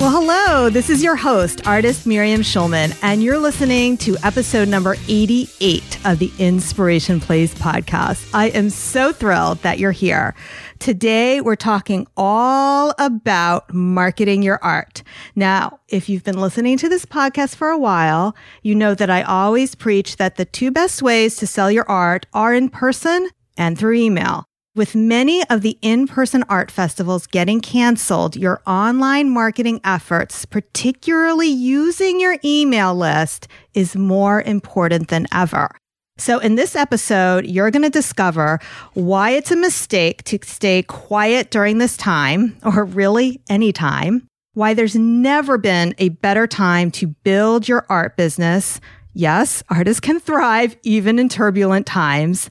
Well, hello. This is your host, artist Miriam Schulman, and you're listening to episode number 88 of the Inspiration Place podcast. I am so thrilled that you're here. Today, we're talking all about marketing your art. Now, if you've been listening to this podcast for a while, you know that I always preach that the two best ways to sell your art are in person and through email. With many of the in person art festivals getting canceled, your online marketing efforts, particularly using your email list, is more important than ever. So, in this episode, you're going to discover why it's a mistake to stay quiet during this time, or really any time, why there's never been a better time to build your art business Yes, artists can thrive even in turbulent times.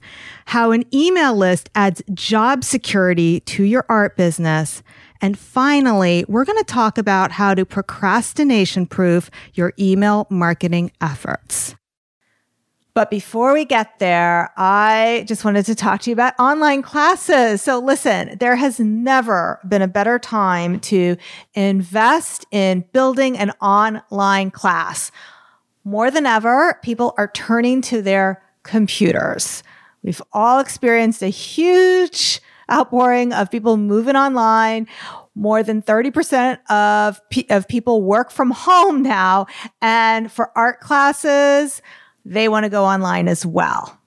How an email list adds job security to your art business. And finally, we're going to talk about how to procrastination proof your email marketing efforts. But before we get there, I just wanted to talk to you about online classes. So listen, there has never been a better time to invest in building an online class more than ever, people are turning to their computers. We've all experienced a huge outpouring of people moving online. More than 30% of, of people work from home now. And for art classes, they want to go online as well.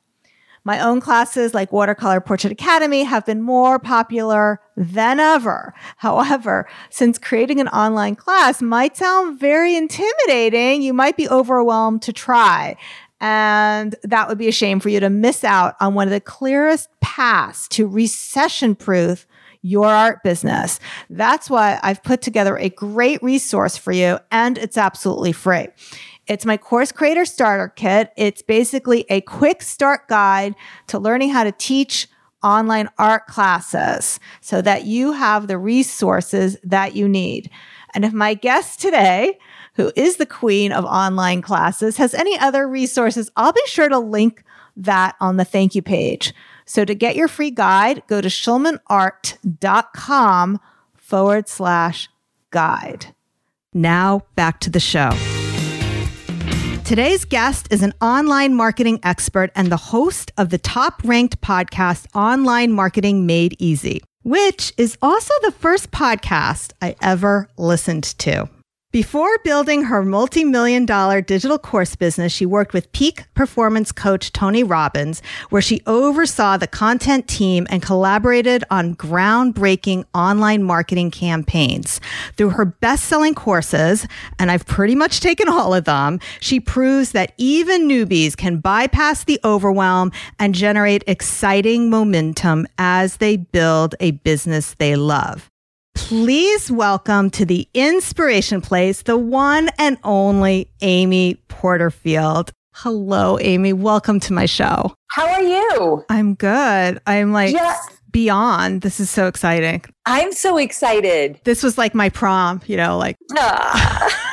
My own classes like Watercolor Portrait Academy have been more popular than ever. However, since creating an online class might sound very intimidating, you might be overwhelmed to try. And that would be a shame for you to miss out on one of the clearest paths to recession proof your art business. That's why I've put together a great resource for you and it's absolutely free. It's my course creator starter kit. It's basically a quick start guide to learning how to teach online art classes so that you have the resources that you need. And if my guest today, who is the queen of online classes, has any other resources, I'll be sure to link that on the thank you page. So to get your free guide, go to schulmanart.com forward slash guide. Now back to the show. Today's guest is an online marketing expert and the host of the top ranked podcast, Online Marketing Made Easy, which is also the first podcast I ever listened to. Before building her multi million dollar digital course business, she worked with peak performance coach Tony Robbins, where she oversaw the content team and collaborated on groundbreaking online marketing campaigns. Through her best selling courses, and I've pretty much taken all of them, she proves that even newbies can bypass the overwhelm and generate exciting momentum as they build a business they love. Please welcome to the Inspiration Place the one and only Amy Porterfield. Hello, Amy. Welcome to my show. How are you? I'm good. I'm like yeah. beyond. This is so exciting. I'm so excited. This was like my prom, you know, like. Ah.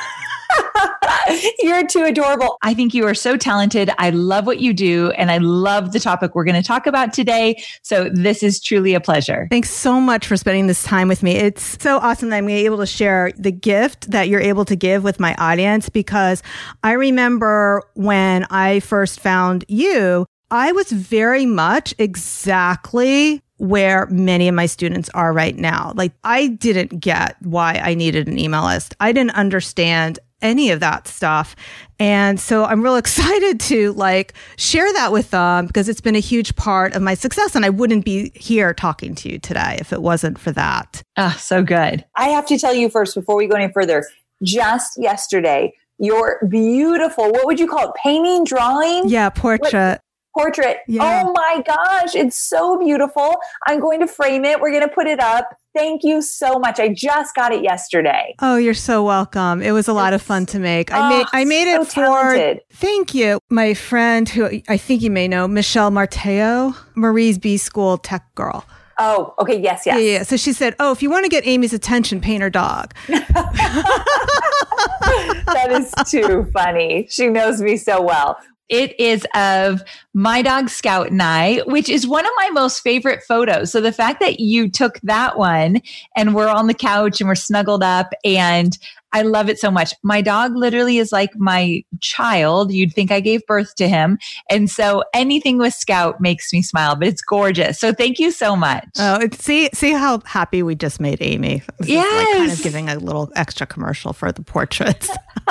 You're too adorable. I think you are so talented. I love what you do, and I love the topic we're going to talk about today. So, this is truly a pleasure. Thanks so much for spending this time with me. It's so awesome that I'm able to share the gift that you're able to give with my audience because I remember when I first found you, I was very much exactly where many of my students are right now. Like, I didn't get why I needed an email list. I didn't understand any of that stuff. And so I'm real excited to like share that with them because it's been a huge part of my success. And I wouldn't be here talking to you today if it wasn't for that. Ah, oh, so good. I have to tell you first before we go any further, just yesterday, your beautiful, what would you call it? Painting, drawing? Yeah, portrait. Portrait. Yeah. Oh my gosh, it's so beautiful. I'm going to frame it. We're going to put it up. Thank you so much. I just got it yesterday. Oh, you're so welcome. It was a lot of fun to make. I made Oh, I made so it for talented. Thank you. My friend who I think you may know, Michelle Marteo, Marie's B School tech girl. Oh, okay. Yes, yes. Yeah, yeah. So she said, "Oh, if you want to get Amy's attention, paint her dog." That is too funny. She knows me so well. It is of my dog Scout and I, which is one of my most favorite photos. So the fact that you took that one and we're on the couch and we're snuggled up and I love it so much. My dog literally is like my child. You'd think I gave birth to him. And so anything with Scout makes me smile, but it's gorgeous. So thank you so much. Oh, see, see how happy we just made Amy. This is like kind of giving a little extra commercial for the portraits.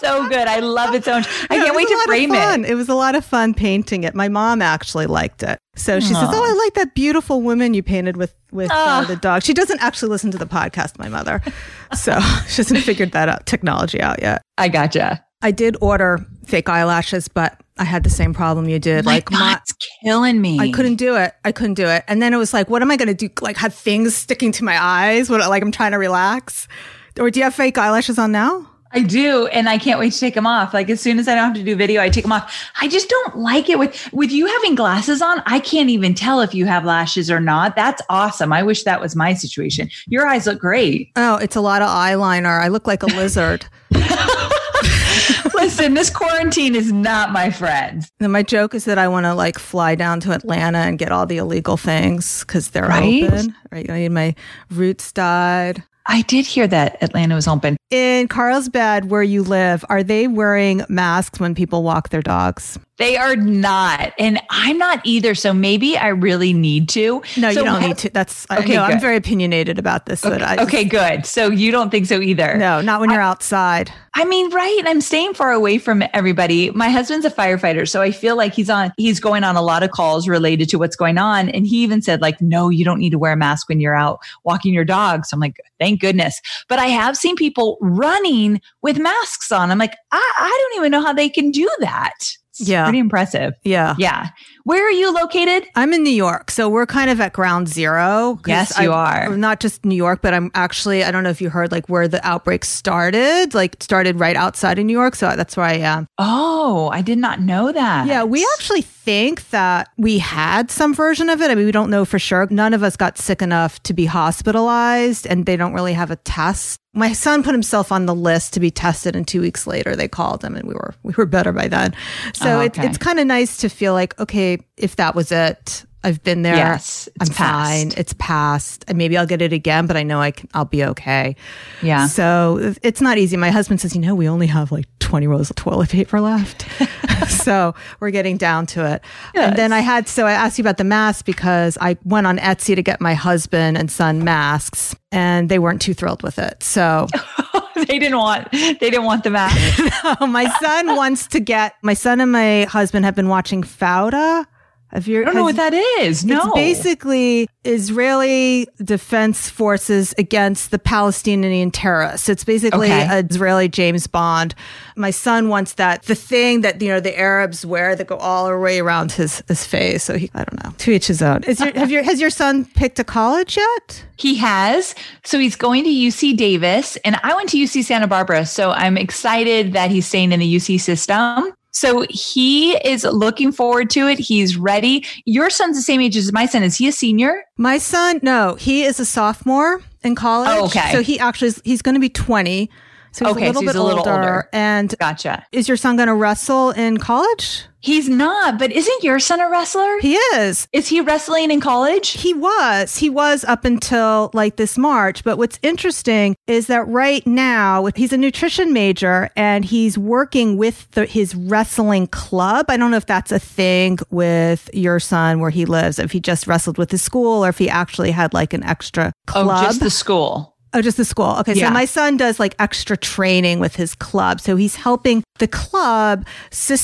so good. I love it so much. I can't wait to frame it. It was a lot of fun painting it. My mom actually liked it. So she says, "Oh, I like that beautiful woman you painted with with uh, Ah. the dog." She doesn't actually listen to the podcast, my mother, so she hasn't figured that out technology out yet. I gotcha. I did order fake eyelashes, but I had the same problem you did. My like God, my, it's killing me. I couldn't do it. I couldn't do it. And then it was like, what am I going to do? Like have things sticking to my eyes? What like I'm trying to relax? Or do you have fake eyelashes on now? I do, and I can't wait to take them off. Like as soon as I don't have to do video, I take them off. I just don't like it with with you having glasses on. I can't even tell if you have lashes or not. That's awesome. I wish that was my situation. Your eyes look great. Oh, it's a lot of eyeliner. I look like a lizard. Listen, this quarantine is not my friend. And my joke is that I want to like fly down to Atlanta and get all the illegal things because they're Right? open. Right. I need my roots dyed. I did hear that Atlanta was open. In Carlsbad, where you live, are they wearing masks when people walk their dogs? They are not, and I'm not either. So maybe I really need to. No, So you don't what- need to. That's I Okay, I'm very opinionated about this. but I Okay, good. So you don't think so either? no, not when you're outside. I mean, right. I'm staying far away from everybody. My husband's a firefighter, so I feel like he's on, he's going on a lot of calls related to what's going on. And he even said, like, no, you don't need to wear a mask when you're out walking your dog. So I'm like, thank goodness. But I have seen people running with masks on. I'm like, I, I don't even know how they can do that. Yeah. Pretty impressive. Yeah. Yeah. Where are you located? I'm in New York, so we're kind of at ground zero. Yes, you I- are. Not just New York, but I'm actually, I don't know if you heard like where the outbreak started, like started right outside of New York. So that's where I uh, am. Oh, I did not know that. Yeah, we actually think that we had some version of it. I mean, we don't know for sure. None of us got sick enough to be hospitalized, and they don't really have a test. My son put himself on the list to be tested, and two weeks later they called him, and we were we were better by then. So Oh, it's okay. it's kind of nice to feel like okay, if that was it, I've been there. Yes, it's I'm fine. It's past. And maybe I'll get it again, but I know I can. I'll be okay. Yeah. So it's not easy. My husband says, you know, we only have like 20 rolls of toilet paper left. so we're getting down to it. And then I had, so I asked you about the mask because I went on Etsy to get my husband and son masks and they weren't too thrilled with it. So they didn't want, they didn't want the mask. my son wants to get, my son and my husband have been watching Fauda. Have you, I don't know what that is. No. It's basically Israeli defense forces against the Palestinian terrorists. It's basically Okay. an Israeli James Bond. My son wants that the thing that you know the Arabs wear that go all the way around his his face. So he, I don't know. To each his own. Is your have your has your son picked a college yet? He has. So he's going to UC Davis, and I went to UC Santa Barbara. So I'm excited that he's staying in the UC system. So he is looking forward to it. He's ready. Your son's the same age as my son. Is he a senior? My son, no, he is a sophomore in college. Oh, okay. So he actually is, he's going to be twenty. So he's Okay, a little so he's bit a little older. older. And Gotcha. is your son going to wrestle in college? He's not, but isn't your son a wrestler? He is. is he wrestling in college? He was. He was up until like this March. But what's interesting is that right now he's a nutrition major and he's working with the, his wrestling club. I don't know if that's a thing with your son where he lives, if he just wrestled with his school or if he actually had like an extra club. Oh, just the school. Oh, just the school. Okay. Yeah. So my son does like extra training with his club. So he's helping the club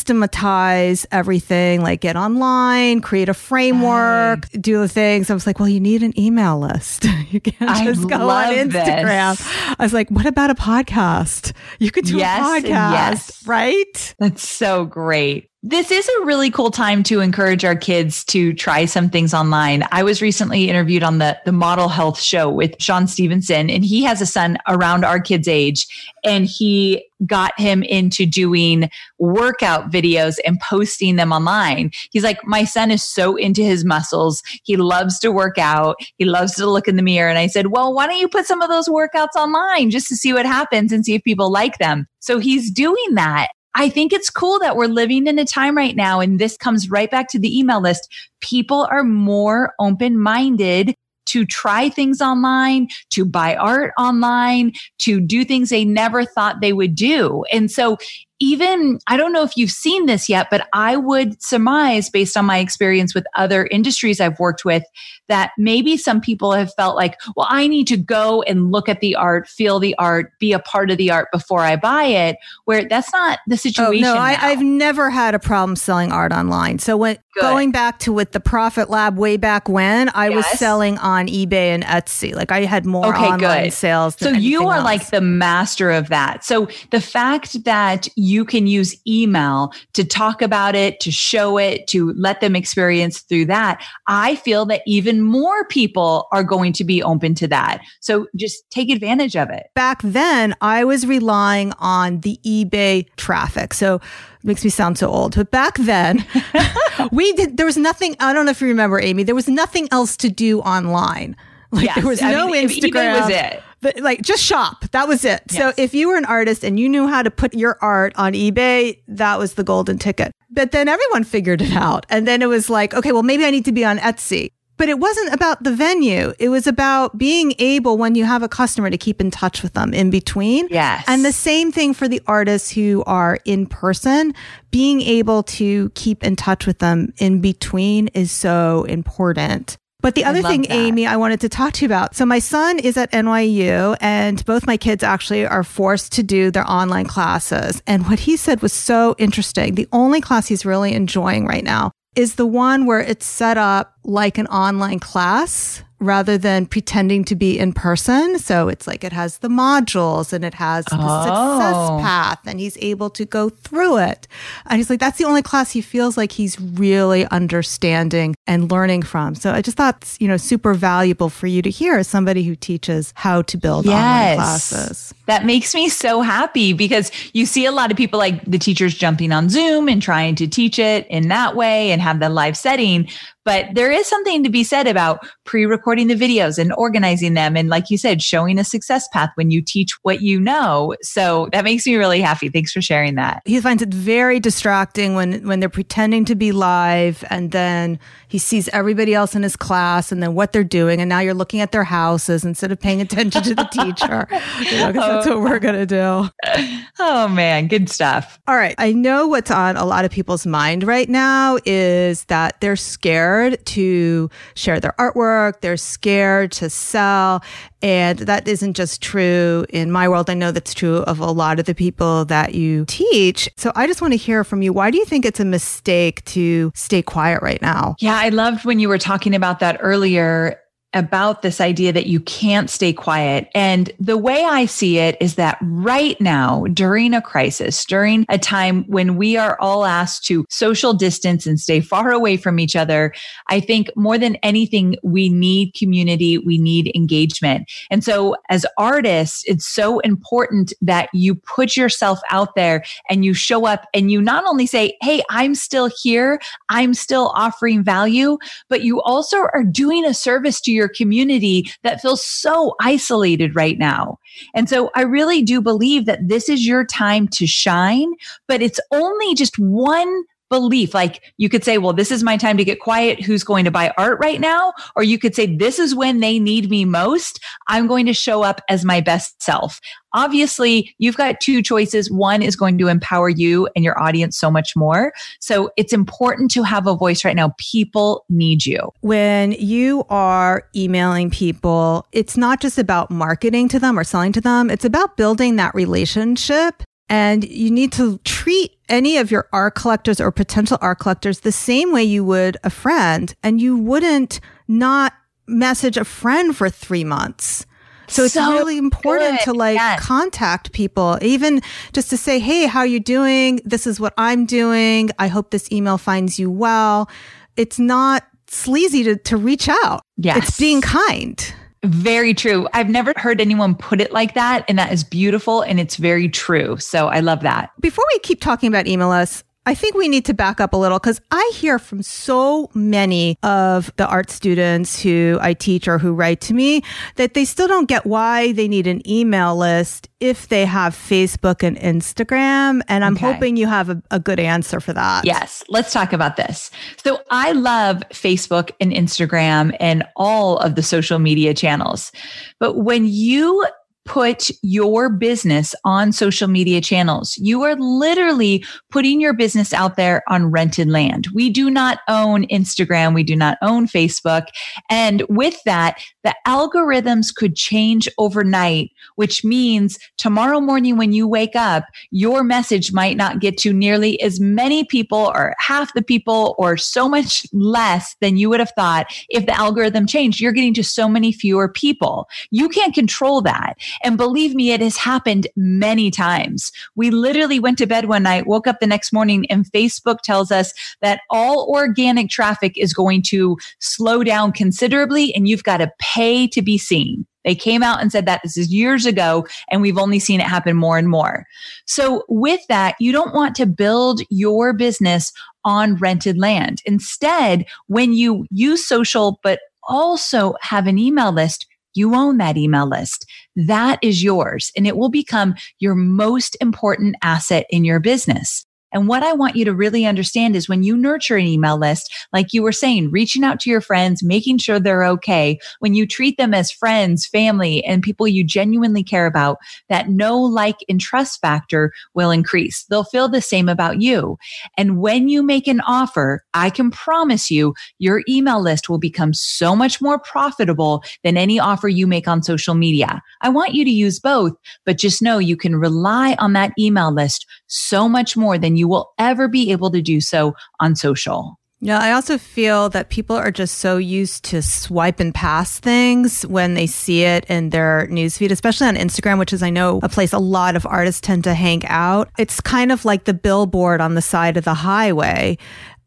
systematize everything, like get online, create a framework, do the things. I was like, well, you need an email list. you can't I just go on Instagram. this. I was like, what about a podcast? You could do Yes, a podcast, yes. right? That's so great. This is a really cool time to encourage our kids to try some things online. I was recently interviewed on the, the Model Health show with Shawn Stevenson, and he has a son around our kids' age, and he got him into doing workout videos and posting them online. He's like, My son is so into his muscles. He loves to work out. He loves to look in the mirror. And I said, Well, why don't you put some of those workouts online just to see what happens and see if people like them? So he's doing that. I think it's cool that we're living in a time right now, and this comes right back to the email list. People are more open minded to try things online, to buy art online, to do things they never thought they would do. And so even, I don't know if you've seen this yet, but I would surmise based on my experience with other industries I've worked with that maybe some people have felt like, well, I need to go and look at the art, feel the art, be a part of the art before I buy it, where that's not the situation. Oh, no, I, have never had a problem selling art online. So when Good. going back to with the Profit Lab way back when, I yes. was selling on eBay and Etsy. Like I had more okay, online good. sales. so you are else. like the master of that. So the fact that you can use email to talk about it, to show it, to let them experience through that. I feel that even more people are going to be open to that. So just take advantage of it. Back then, I was relying on the eBay traffic. So makes me sound so old. But back then, we did, there was nothing, I don't know if you remember, Amy, there was nothing else to do online. Like yes, there was I no mean, Instagram. eBay was it like just shop. That was it. Yes. So if you were an artist and you knew how to put your art on eBay, that was the golden ticket. But then everyone figured it out. And then it was like, okay, well, maybe I need to be on Etsy. But it wasn't about the venue. It was about being able, when you have a customer, to keep in touch with them in between. Yes. And the same thing for the artists who are in person. Being able to keep in touch with them in between is so important. But the other thing, that. Amy, I wanted to talk to you about. So my son is at NYU and both my kids actually are forced to do their online classes. And what he said was so interesting. The only class he's really enjoying right now is the one where it's set up like an online class rather than pretending to be in person. So it's like it has the modules and it has the oh. success path and he's able to go through it. And he's like, that's the only class he feels like he's really understanding and learning from. So I just thought, you know, super valuable for you to hear as somebody who teaches how to build yes. online classes. That makes me so happy because you see a lot of people like the teachers jumping on Zoom and trying to teach it in that way and have the live setting. But there is something to be said about pre recording the videos and organizing them. And like you said, showing a success path when you teach what you know. So that makes me really happy. Thanks for sharing that. He finds it very distracting when, when they're pretending to be live and then he sees everybody else in his class and then what they're doing. And now you're looking at their houses instead of paying attention to the teacher. You know, oh, that's what we're going to do. Oh man, good stuff. All right. I know what's on a lot of people's mind right now is that they're scared scared to share their artwork. They're scared to sell. And that isn't just true in my world. I know that's true of a lot of the people that you teach. So I just want to hear from you. Why do you think it's a mistake to stay quiet right now? Yeah, I loved when you were talking about that earlier about this idea that you can't stay quiet. And the way I see it is that right now, during a crisis, during a time when we are all asked to social distance and stay far away from each other, I think more than anything, we need community, we need engagement. And so as artists, it's so important that you put yourself out there and you show up and you not only say, Hey, I'm still here. I'm still offering value, but you also are doing a service to your community that feels so isolated right now. And so I really do believe that this is your time to shine, but it's only just one belief. Like you could say, well, this is my time to get quiet. Who's going to buy art right now? Or you could say, this is when they need me most. I'm going to show up as my best self. Obviously, you've got two choices. One is going to empower you and your audience so much more. So it's important to have a voice right now. People need you. When you are emailing people, it's not just about marketing to them or selling to them. It's about building that relationship and you need to treat any of your art collectors or potential art collectors the same way you would a friend. And you wouldn't not message a friend for three months. So it's so really important good. to like yes. contact people, even just to say, Hey, how are you doing? This is what I'm doing. I hope this email finds you well. It's not sleazy to, to reach out. Yes. It's being kind. Very true. I've never heard anyone put it like that. And that is beautiful and it's very true. So I love that. Before we keep talking about email us, I think we need to back up a little because I hear from so many of the art students who I teach or who write to me that they still don't get why they need an email list if they have Facebook and Instagram. And I'm okay. hoping you have a, a good answer for that. Yes, let's talk about this. So I love Facebook and Instagram and all of the social media channels. But when you put your business on social media channels. You are literally putting your business out there on rented land. We do not own Instagram. We do not own Facebook. And with that, the algorithms could change overnight, which means tomorrow morning when you wake up, your message might not get to nearly as many people or half the people or so much less than you would have thought if the algorithm changed. You're getting to so many fewer people. You can't control that. And believe me, it has happened many times. We literally went to bed one night, woke up the next morning, and Facebook tells us that all organic traffic is going to slow down considerably and you've got to pay to be seen. They came out and said that this is years ago, and we've only seen it happen more and more. So, with that, you don't want to build your business on rented land. Instead, when you use social, but also have an email list, you own that email list. That is yours and it will become your most important asset in your business. And what I want you to really understand is when you nurture an email list, like you were saying, reaching out to your friends, making sure they're okay, when you treat them as friends, family, and people you genuinely care about, that know, like, and trust factor will increase. They'll feel the same about you. And when you make an offer, I can promise you your email list will become so much more profitable than any offer you make on social media. I want you to use both, but just know you can rely on that email list so much more than you will ever be able to do so on social. Yeah, I also feel that people are just so used to swiping past things when they see it in their newsfeed, especially on Instagram, which is, I know, a place a lot of artists tend to hang out. It's kind of like the billboard on the side of the highway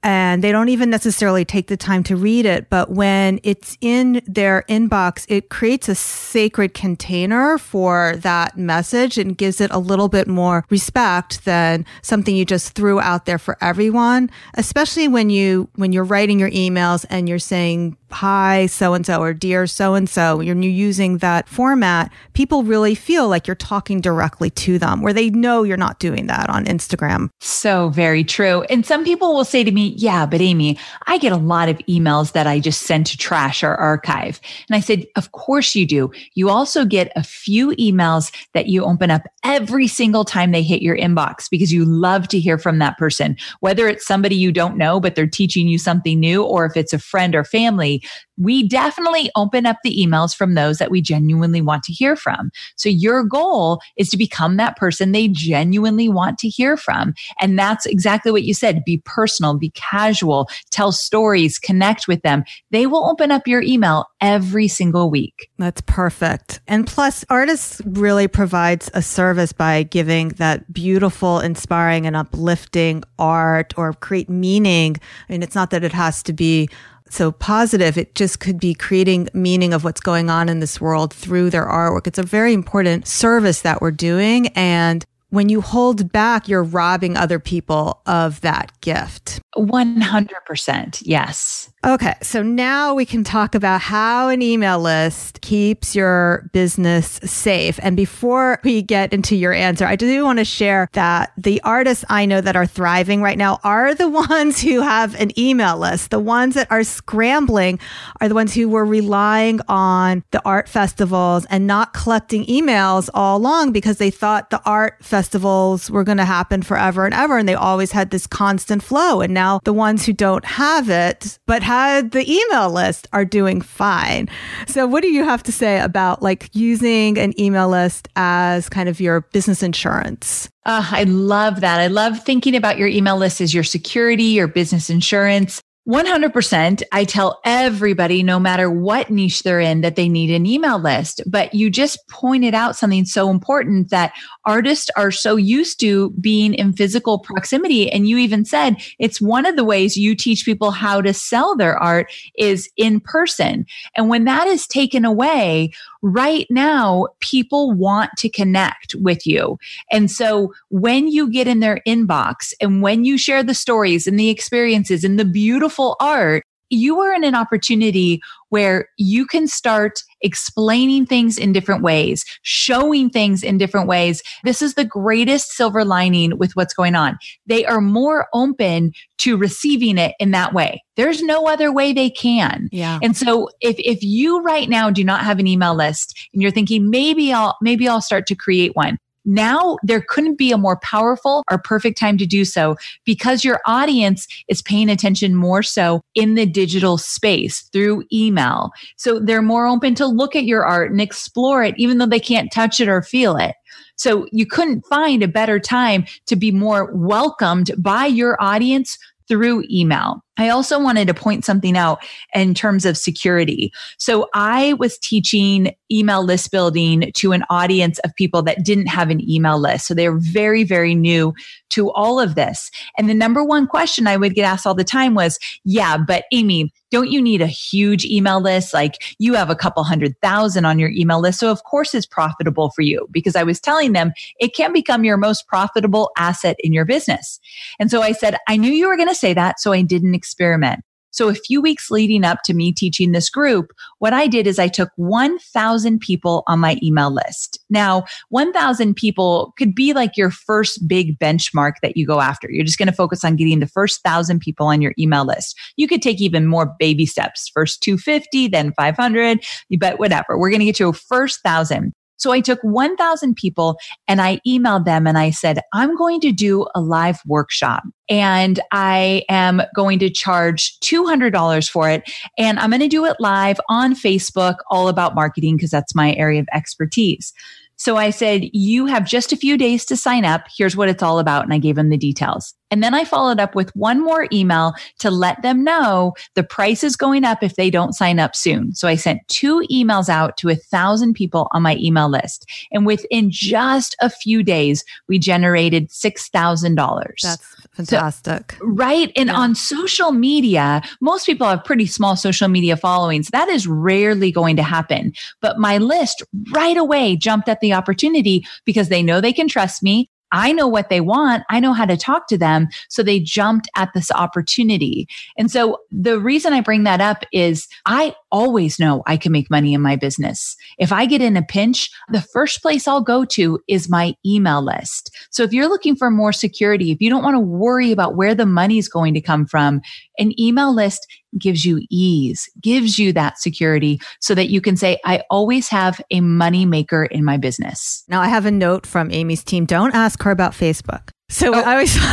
and they don't even necessarily take the time to read it. But when it's in their inbox, it creates a sacred container for that message and gives it a little bit more respect than something you just threw out there for everyone. Especially when you, when you're writing your emails and you're saying, hi, so and so, or dear so and so, you're using that format, people really feel like you're talking directly to them where they know you're not doing that on Instagram. So very true. And some people will say to me, yeah, but Amy, I get a lot of emails that I just send to trash or archive. And I said, of course you do. You also get a few emails that you open up every single time they hit your inbox because you love to hear from that person, whether it's somebody you don't know, but they're teaching you something new, or if it's a friend or family we definitely open up the emails from those that we genuinely want to hear from. So your goal is to become that person they genuinely want to hear from. And that's exactly what you said. Be personal, be casual, tell stories, connect with them. They will open up your email every single week. That's perfect. And plus artists really provides a service by giving that beautiful, inspiring and uplifting art or create meaning. I mean, it's not that it has to be so positive. It just could be creating meaning of what's going on in this world through their artwork. It's a very important service that we're doing. And when you hold back, you're robbing other people of that gift. 100%. Yes. Okay. So now we can talk about how an email list keeps your business safe. And before we get into your answer, I do want to share that the artists I know that are thriving right now are the ones who have an email list. The ones that are scrambling are the ones who were relying on the art festivals and not collecting emails all along because they thought the art festivals were going to happen forever and ever. And they always had this constant flow. And now the ones who don't have it, but had the email list are doing fine. So what do you have to say about like using an email list as kind of your business insurance? Uh, I love that. I love thinking about your email list as your security, your business insurance. 100%. I tell everybody, no matter what niche they're in, that they need an email list. But you just pointed out something so important that artists are so used to being in physical proximity. And you even said it's one of the ways you teach people how to sell their art is in person. And when that is taken away, right now, people want to connect with you. And so when you get in their inbox and when you share the stories and the experiences and the beautiful art, you are in an opportunity where you can start explaining things in different ways, showing things in different ways. This is the greatest silver lining with what's going on. They are more open to receiving it in that way. There's no other way they can. Yeah. And so if, if you right now do not have an email list and you're thinking maybe I'll, maybe I'll start to create one, now there couldn't be a more powerful or perfect time to do so because your audience is paying attention more so in the digital space through email. So they're more open to look at your art and explore it, even though they can't touch it or feel it. So you couldn't find a better time to be more welcomed by your audience through email. I also wanted to point something out in terms of security. So I was teaching email list building to an audience of people that didn't have an email list. So they were very, very new to all of this. And the number one question I would get asked all the time was, yeah, but Amy, don't you need a huge email list? Like you have a couple hundred thousand on your email list. So of course it's profitable for you because I was telling them it can become your most profitable asset in your business. And so I said, I knew you were going to say that. So I didn't experiment. So a few weeks leading up to me teaching this group, what I did is I took 1000 people on my email list. Now, 1000 people could be like your first big benchmark that you go after. You're just going to focus on getting the first thousand people on your email list. You could take even more baby steps, first 250, then 500, but whatever. We're going to get to a first thousand. So I took 1000 people and I emailed them and I said, I'm going to do a live workshop and I am going to charge $200 for it. And I'm going to do it live on Facebook, all about marketing, because that's my area of expertise. So I said, you have just a few days to sign up. Here's what it's all about. And I gave them the details. And then I followed up with one more email to let them know the price is going up if they don't sign up soon. So I sent two emails out to a thousand people on my email list. And within just a few days, we generated $6,000. That's fantastic. So, right. And yeah. on social media, most people have pretty small social media followings. That is rarely going to happen. But my list right away jumped at the opportunity because they know they can trust me. I know what they want. I know how to talk to them. So they jumped at this opportunity. And so the reason I bring that up is I always know I can make money in my business. If I get in a pinch, the first place I'll go to is my email list. So if you're looking for more security, if you don't want to worry about where the money is going to come from, an email list gives you ease, gives you that security so that you can say, I always have a money maker in my business. Now I have a note from Amy's team. Don't ask her about Facebook. So oh. I always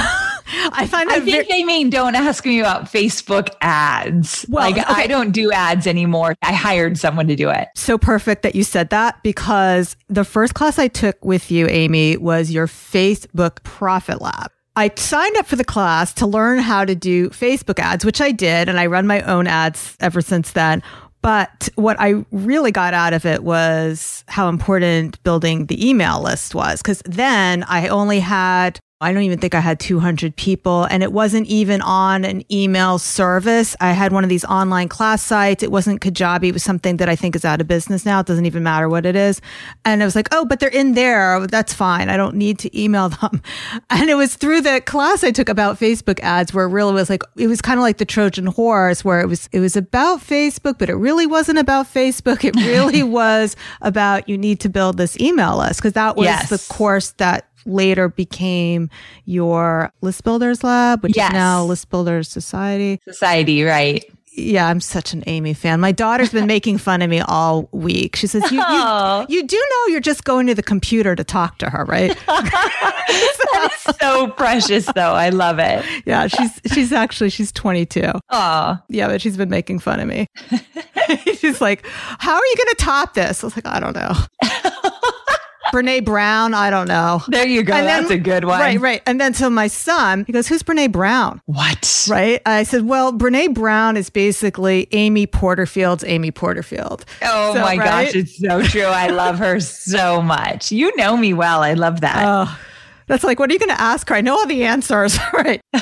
I find I think very- they mean don't ask me about Facebook ads. Well, like okay. I don't do ads anymore. I hired someone to do it. So perfect that you said that because the first class I took with you, Amy, was your Facebook Profit Lab. I signed up for the class to learn how to do Facebook ads, which I did, and I run my own ads ever since then. But what I really got out of it was how important building the email list was. Cause then I only had I don't even think I had 200 people and it wasn't even on an email service. I had one of these online class sites. It wasn't Kajabi. It was something that I think is out of business now. It doesn't even matter what it is. And I was like, Oh, but they're in there. That's fine. I don't need to email them. And it was through the class I took about Facebook ads where it really was like, it was kind of like the Trojan horse where it was, it was about Facebook, but it really wasn't about Facebook. It really was about you need to build this email list because that was yes. the course that later became your List Builders Lab, which yes. is now List Builders Society. Society, right. Yeah, I'm such an Amy fan. My daughter's been making fun of me all week. She says, you, you, oh. you, do know you're just going to the computer to talk to her, right? that is so precious, though. I love it. Yeah, she's she's actually she's 22. Oh, yeah, but she's been making fun of me. she's like, "How are you going to top this?" I was like, "I don't know." Brene Brown. I don't know. There you go. And then- That's a good one. Right, right. And then to my son, he goes, Who's Brene Brown? What? Right. I said, Well, Brene Brown is basically Amy Porterfield's Amy Porterfield. Oh So, my right? gosh, it's so true. I love her so much. You know me well. I love that. Oh, that's like, what are you going to ask her? I know all the answers. right.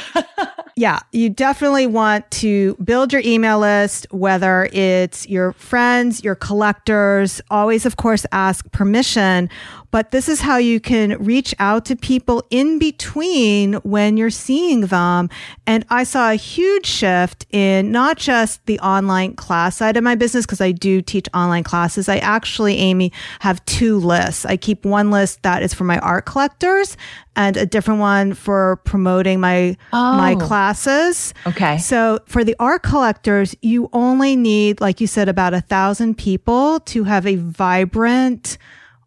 yeah. You definitely want to build your email list, whether it's your friends, your collectors, always, of course, ask permission. But this is how you can reach out to people in between when you're seeing them. And I saw a huge shift in not just the online class side of my business, because I do teach online classes. I actually, Amy, have two lists. I keep one list that is for my art collectors and a different one for promoting my my Oh. classes. Okay. So for the art collectors, you only need, like you said, about a thousand people to have a vibrant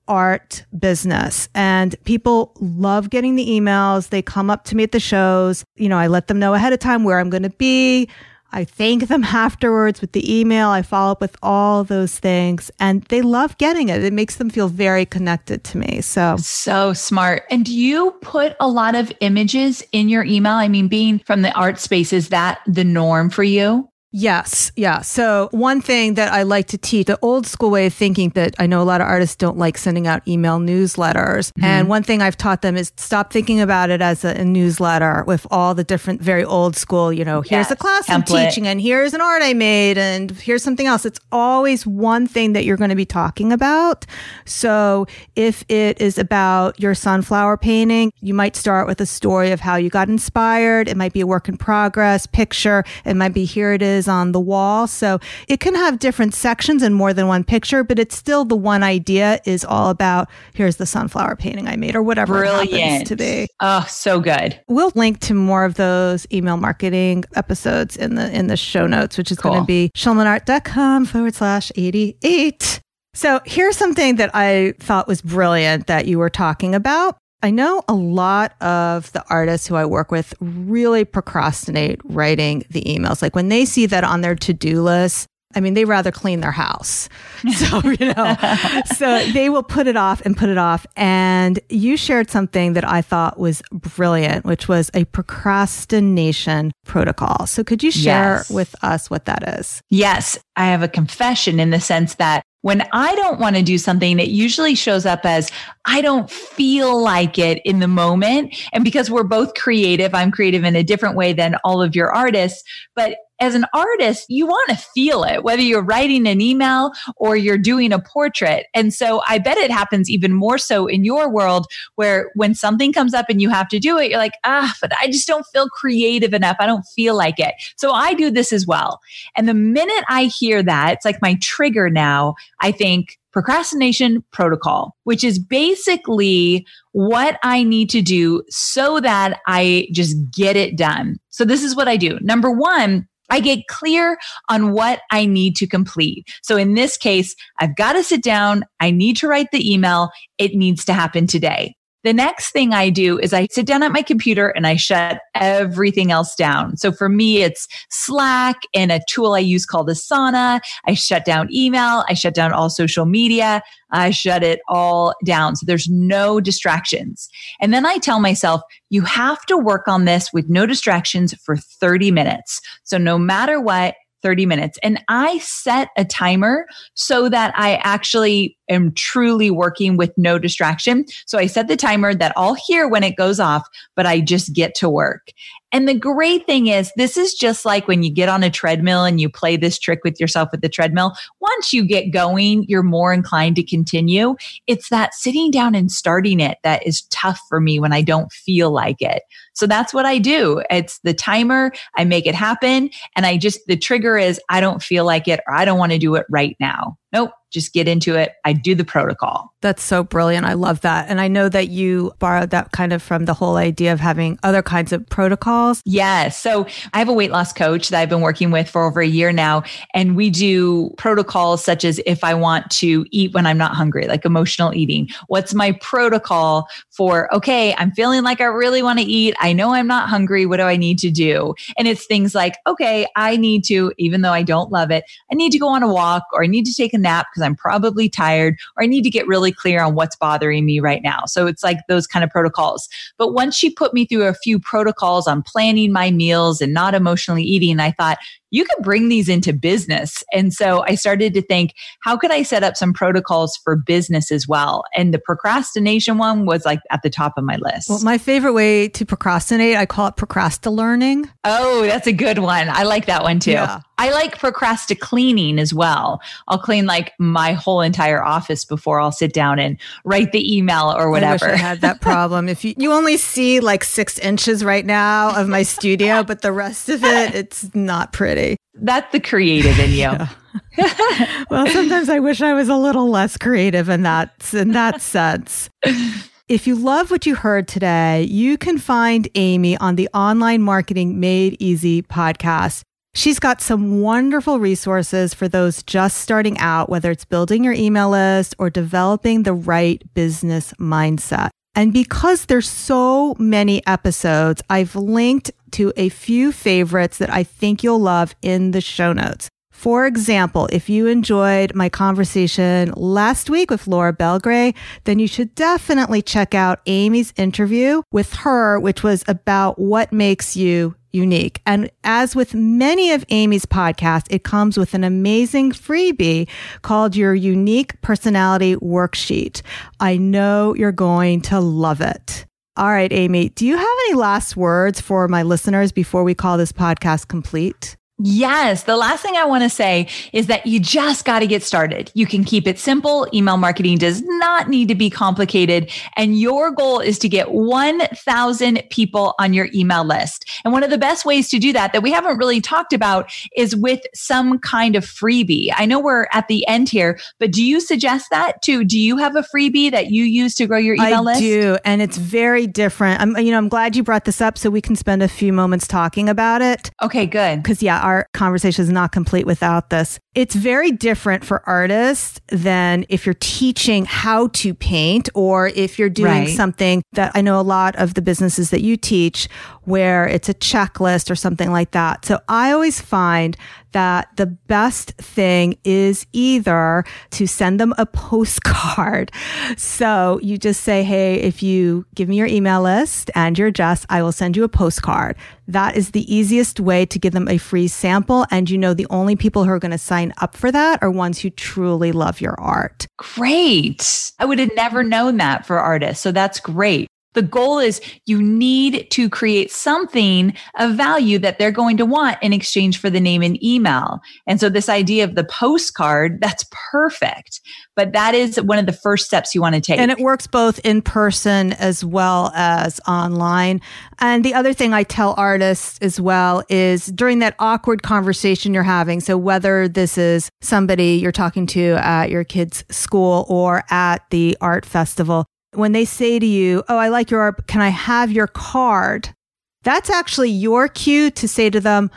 art business. And people love getting the emails. They come up to me at the shows. You know, I let them know ahead of time where I'm going to be. I thank them afterwards with the email. I follow up with all those things and they love getting it. It makes them feel very connected to me. So So smart. And do you put a lot of images in your email? I mean, being from the art space, is that the norm for you? Yes. Yeah. So one thing that I like to teach, the old school way of thinking that I know a lot of artists don't like sending out email newsletters. Mm-hmm. And one thing I've taught them is stop thinking about it as a, a newsletter with all the different, very old school, you know, here's Yes, a class I'm teaching and here's an art I made and here's something else. It's always one thing that you're going to be talking about. So if it is about your sunflower painting, you might start with a story of how you got inspired. It might be a work in progress picture. It might be here it is on the wall. So it can have different sections and more than one picture, but it's still the one idea is all about here's the sunflower painting I made or whatever it happens Brilliant. to be. Oh, so good. We'll link to more of those email marketing episodes in the in the show notes, which is going to be schulmanart.com forward slash 88. So here's something that I thought was brilliant that you were talking about. I know a lot of the artists who I work with really procrastinate writing the emails. Like when they see that on their to-do list, I mean, they rather clean their house. So, you know, so they will put it off and put it off. And you shared something that I thought was brilliant, which was a procrastination protocol. So could you share Yes. with us what that is? Yes, I have a confession in the sense that when I don't want to do something, it usually shows up as I don't feel like it in the moment. And because we're both creative, I'm creative in a different way than all of your artists. But as an artist, you want to feel it, whether you're writing an email or you're doing a portrait. And so I bet it happens even more so in your world where when something comes up and you have to do it, you're like, ah, but I just don't feel creative enough. I don't feel like it. So I do this as well. And the minute I hear that, it's like my trigger now. I think procrastination protocol, which is basically what I need to do so that I just get it done. So this is what I do. Number one, I get clear on what I need to complete. So in this case, I've got to sit down. I need to write the email. It needs to happen today. The next thing I do is I sit down at my computer and I shut everything else down. So for me, it's Slack and a tool I use called Asana. I shut down email. I shut down all social media. I shut it all down. So there's no distractions. And then I tell myself, you have to work on this with no distractions for 30 minutes. So no matter what, 30 minutes. And I set a timer so that I actually am truly working with no distraction. So I set the timer that I'll hear when it goes off, but I just get to work. And the great thing is, this is just like when you get on a treadmill and you play this trick with yourself with the treadmill. Once you get going, you're more inclined to continue. It's that sitting down and starting it that is tough for me when I don't feel like it. So that's what I do. It's the timer. I make it happen. And I just, the trigger is I don't feel like it or I don't want to do it right now. Nope. Just get into it. I do the protocol. That's so brilliant. I love that. And I know that you borrowed that kind of from the whole idea of having other kinds of protocols. Yes. So I have a weight loss coach that I've been working with for over a year now. And we do protocols such as if I want to eat when I'm not hungry, like emotional eating. What's my protocol for, okay, I'm feeling like I really want to eat. I know I'm not hungry. What do I need to do? And it's things like, okay, I need to, even though I don't love it, I need to go on a walk or I need to take a nap because I'm probably tired or I need to get really clear on what's bothering me right now. So it's like those kind of protocols. But once she put me through a few protocols on planning my meals and not emotionally eating, I thought, you could bring these into business. And so I started to think, how could I set up some protocols for business as well? And the procrastination one was like at the top of my list. Well, my favorite way to procrastinate, I call it procrastinating. Oh, that's a good one. I like that one too. Yeah. I like procrasti cleaning as well. I'll clean like my whole entire office before I'll sit down and write the email or whatever. I, wish I had that problem. if you, you only see like six inches right now of my studio, but the rest of it, it's not pretty. That's the creative in you. Yeah. well, sometimes I wish I was a little less creative in that in that sense. If you love what you heard today, you can find Amy on the Online Marketing Made Easy podcast. She's got some wonderful resources for those just starting out, whether it's building your email list or developing the right business mindset. And because there's so many episodes, I've linked to a few favorites that I think you'll love in the show notes. For example, if you enjoyed my conversation last week with Laura Belgray, then you should definitely check out Amy's interview with her, which was about what makes you unique. And as with many of Amy's podcasts, it comes with an amazing freebie called your unique personality worksheet. I know you're going to love it. All right, Amy, do you have any last words for my listeners before we call this podcast complete? Yes. The last thing I want to say is that you just got to get started. You can keep it simple. Email marketing does not need to be complicated. And your goal is to get 1,000 people on your email list. And one of the best ways to do that, that we haven't really talked about, is with some kind of freebie. I know we're at the end here, but do you suggest that too? Do you have a freebie that you use to grow your email I list? I do. And it's very different. I'm, you know, I'm glad you brought this up so we can spend a few moments talking about it. Okay, good. Because, yeah, our conversation is not complete without this. It's very different for artists than if you're teaching how to paint or if you're doing right. something that I know a lot of the businesses that you teach where it's a checklist or something like that. So I always find that the best thing is either to send them a postcard. So you just say, Hey, if you give me your email list and your address, I will send you a postcard. That is the easiest way to give them a free sample. And you know, the only people who are going to sign up for that are ones who truly love your art. Great. I would have never known that for artists. So that's great. The goal is you need to create something of value that they're going to want in exchange for the name and email. And so this idea of the postcard, that's perfect. But that is one of the first steps you want to take. And it works both in person as well as online. And the other thing I tell artists as well is during that awkward conversation you're having. So whether this is somebody you're talking to at your kid's school or at the art festival, when they say to you, Oh, I like your art, can I have your card? That's actually your cue to say to them,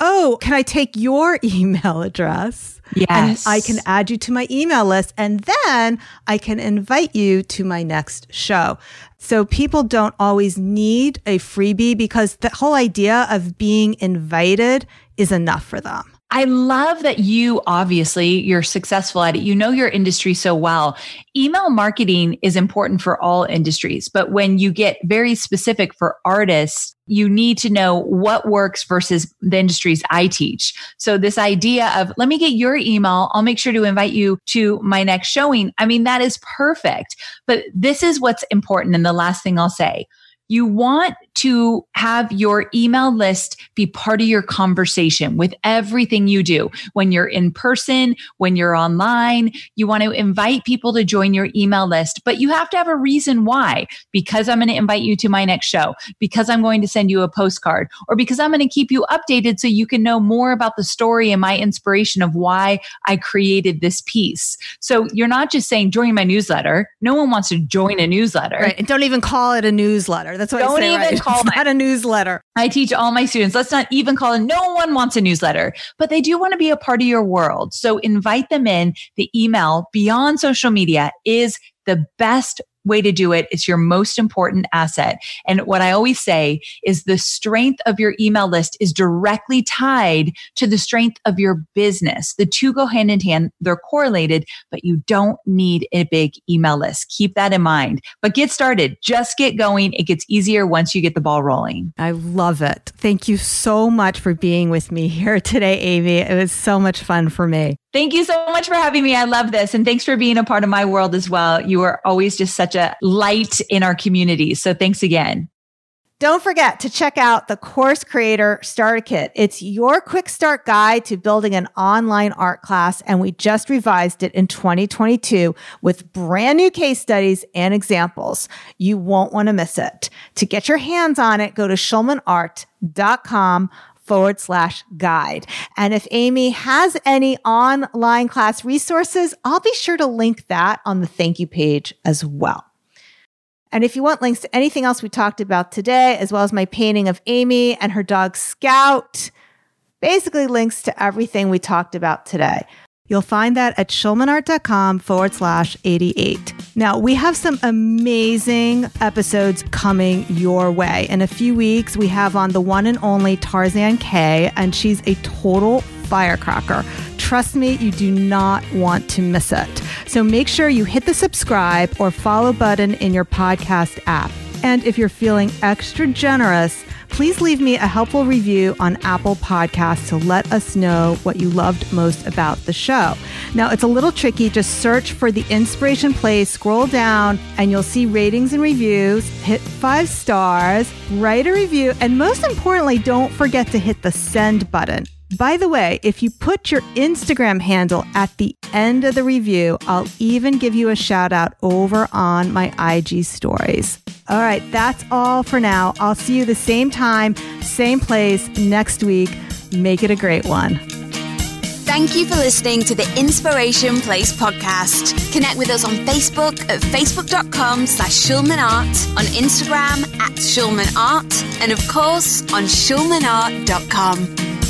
Oh, can I take your email address? Yes. And I can add you to my email list and then I can invite you to my next show. So people don't always need a freebie because the whole idea of being invited is enough for them. I love that you obviously you're successful at it. You know your industry so well. Email marketing is important for all industries, but when you get very specific for artists, you need to know what works versus the industries I teach. So this idea of let me get your email, I'll make sure to invite you to my next showing. I mean that is perfect. But this is what's important and the last thing I'll say. You want to have your email list be part of your conversation with everything you do. When you're in person, when you're online, you want to invite people to join your email list, but you have to have a reason why. Because I'm going to invite you to my next show, because I'm going to send you a postcard, or because I'm going to keep you updated so you can know more about the story and my inspiration of why I created this piece. So you're not just saying join my newsletter. No one wants to join a newsletter. Right. And don't even call it a newsletter. That's what don't I say. Even right? call it's not a newsletter. I teach all my students, let's not even call it. No one wants a newsletter, but they do want to be a part of your world. So invite them in. The email beyond social media is the best way to do it. It's your most important asset. And what I always say is the strength of your email list is directly tied to the strength of your business. The two go hand in hand. They're correlated, but you don't need a big email list. Keep that in mind. But get started. Just get going. It gets easier once you get the ball rolling. I love it. Thank you so much for being with me here today, Amy. It was so much fun for me. Thank you so much for having me. I love this. And thanks for being a part of my world as well. You are always just such a light in our community. So thanks again. Don't forget to check out the Course Creator Starter Kit. It's your quick start guide to building an online art class, and we just revised it in 2022 with brand new case studies and examples. You won't want to miss it. To get your hands on it, go to schulmanart.com forward slash guide. And if Amy has any online class resources, I'll be sure to link that on the thank you page as well. And if you want links to anything else we talked about today, as well as my painting of Amy and her dog Scout, basically links to everything we talked about today. You'll find that at schulmanart.com forward slash 88. Now, we have some amazing episodes coming your way. In a few weeks, we have on the one and only Tarzan Kay, and she's a total firecracker. Trust me, you do not want to miss it. So make sure you hit the subscribe or follow button in your podcast app. And if you're feeling extra generous, please leave me a helpful review on Apple Podcasts to let us know what you loved most about the show. Now, it's a little tricky. Just search for the Inspiration Place, scroll down, and you'll see ratings and reviews. Hit five stars, write a review, and most importantly, don't forget to hit the send button. By the way, if you put your Instagram handle at the end of the review, I'll even give you a shout out over on my IG stories. All right, that's all for now. I'll see you the same time, same place next week. Make it a great one. Thank you for listening to the Inspiration Place podcast. Connect with us on Facebook at facebook.com slash schulmanart, on Instagram at schulmanart, and of course on schulmanart.com.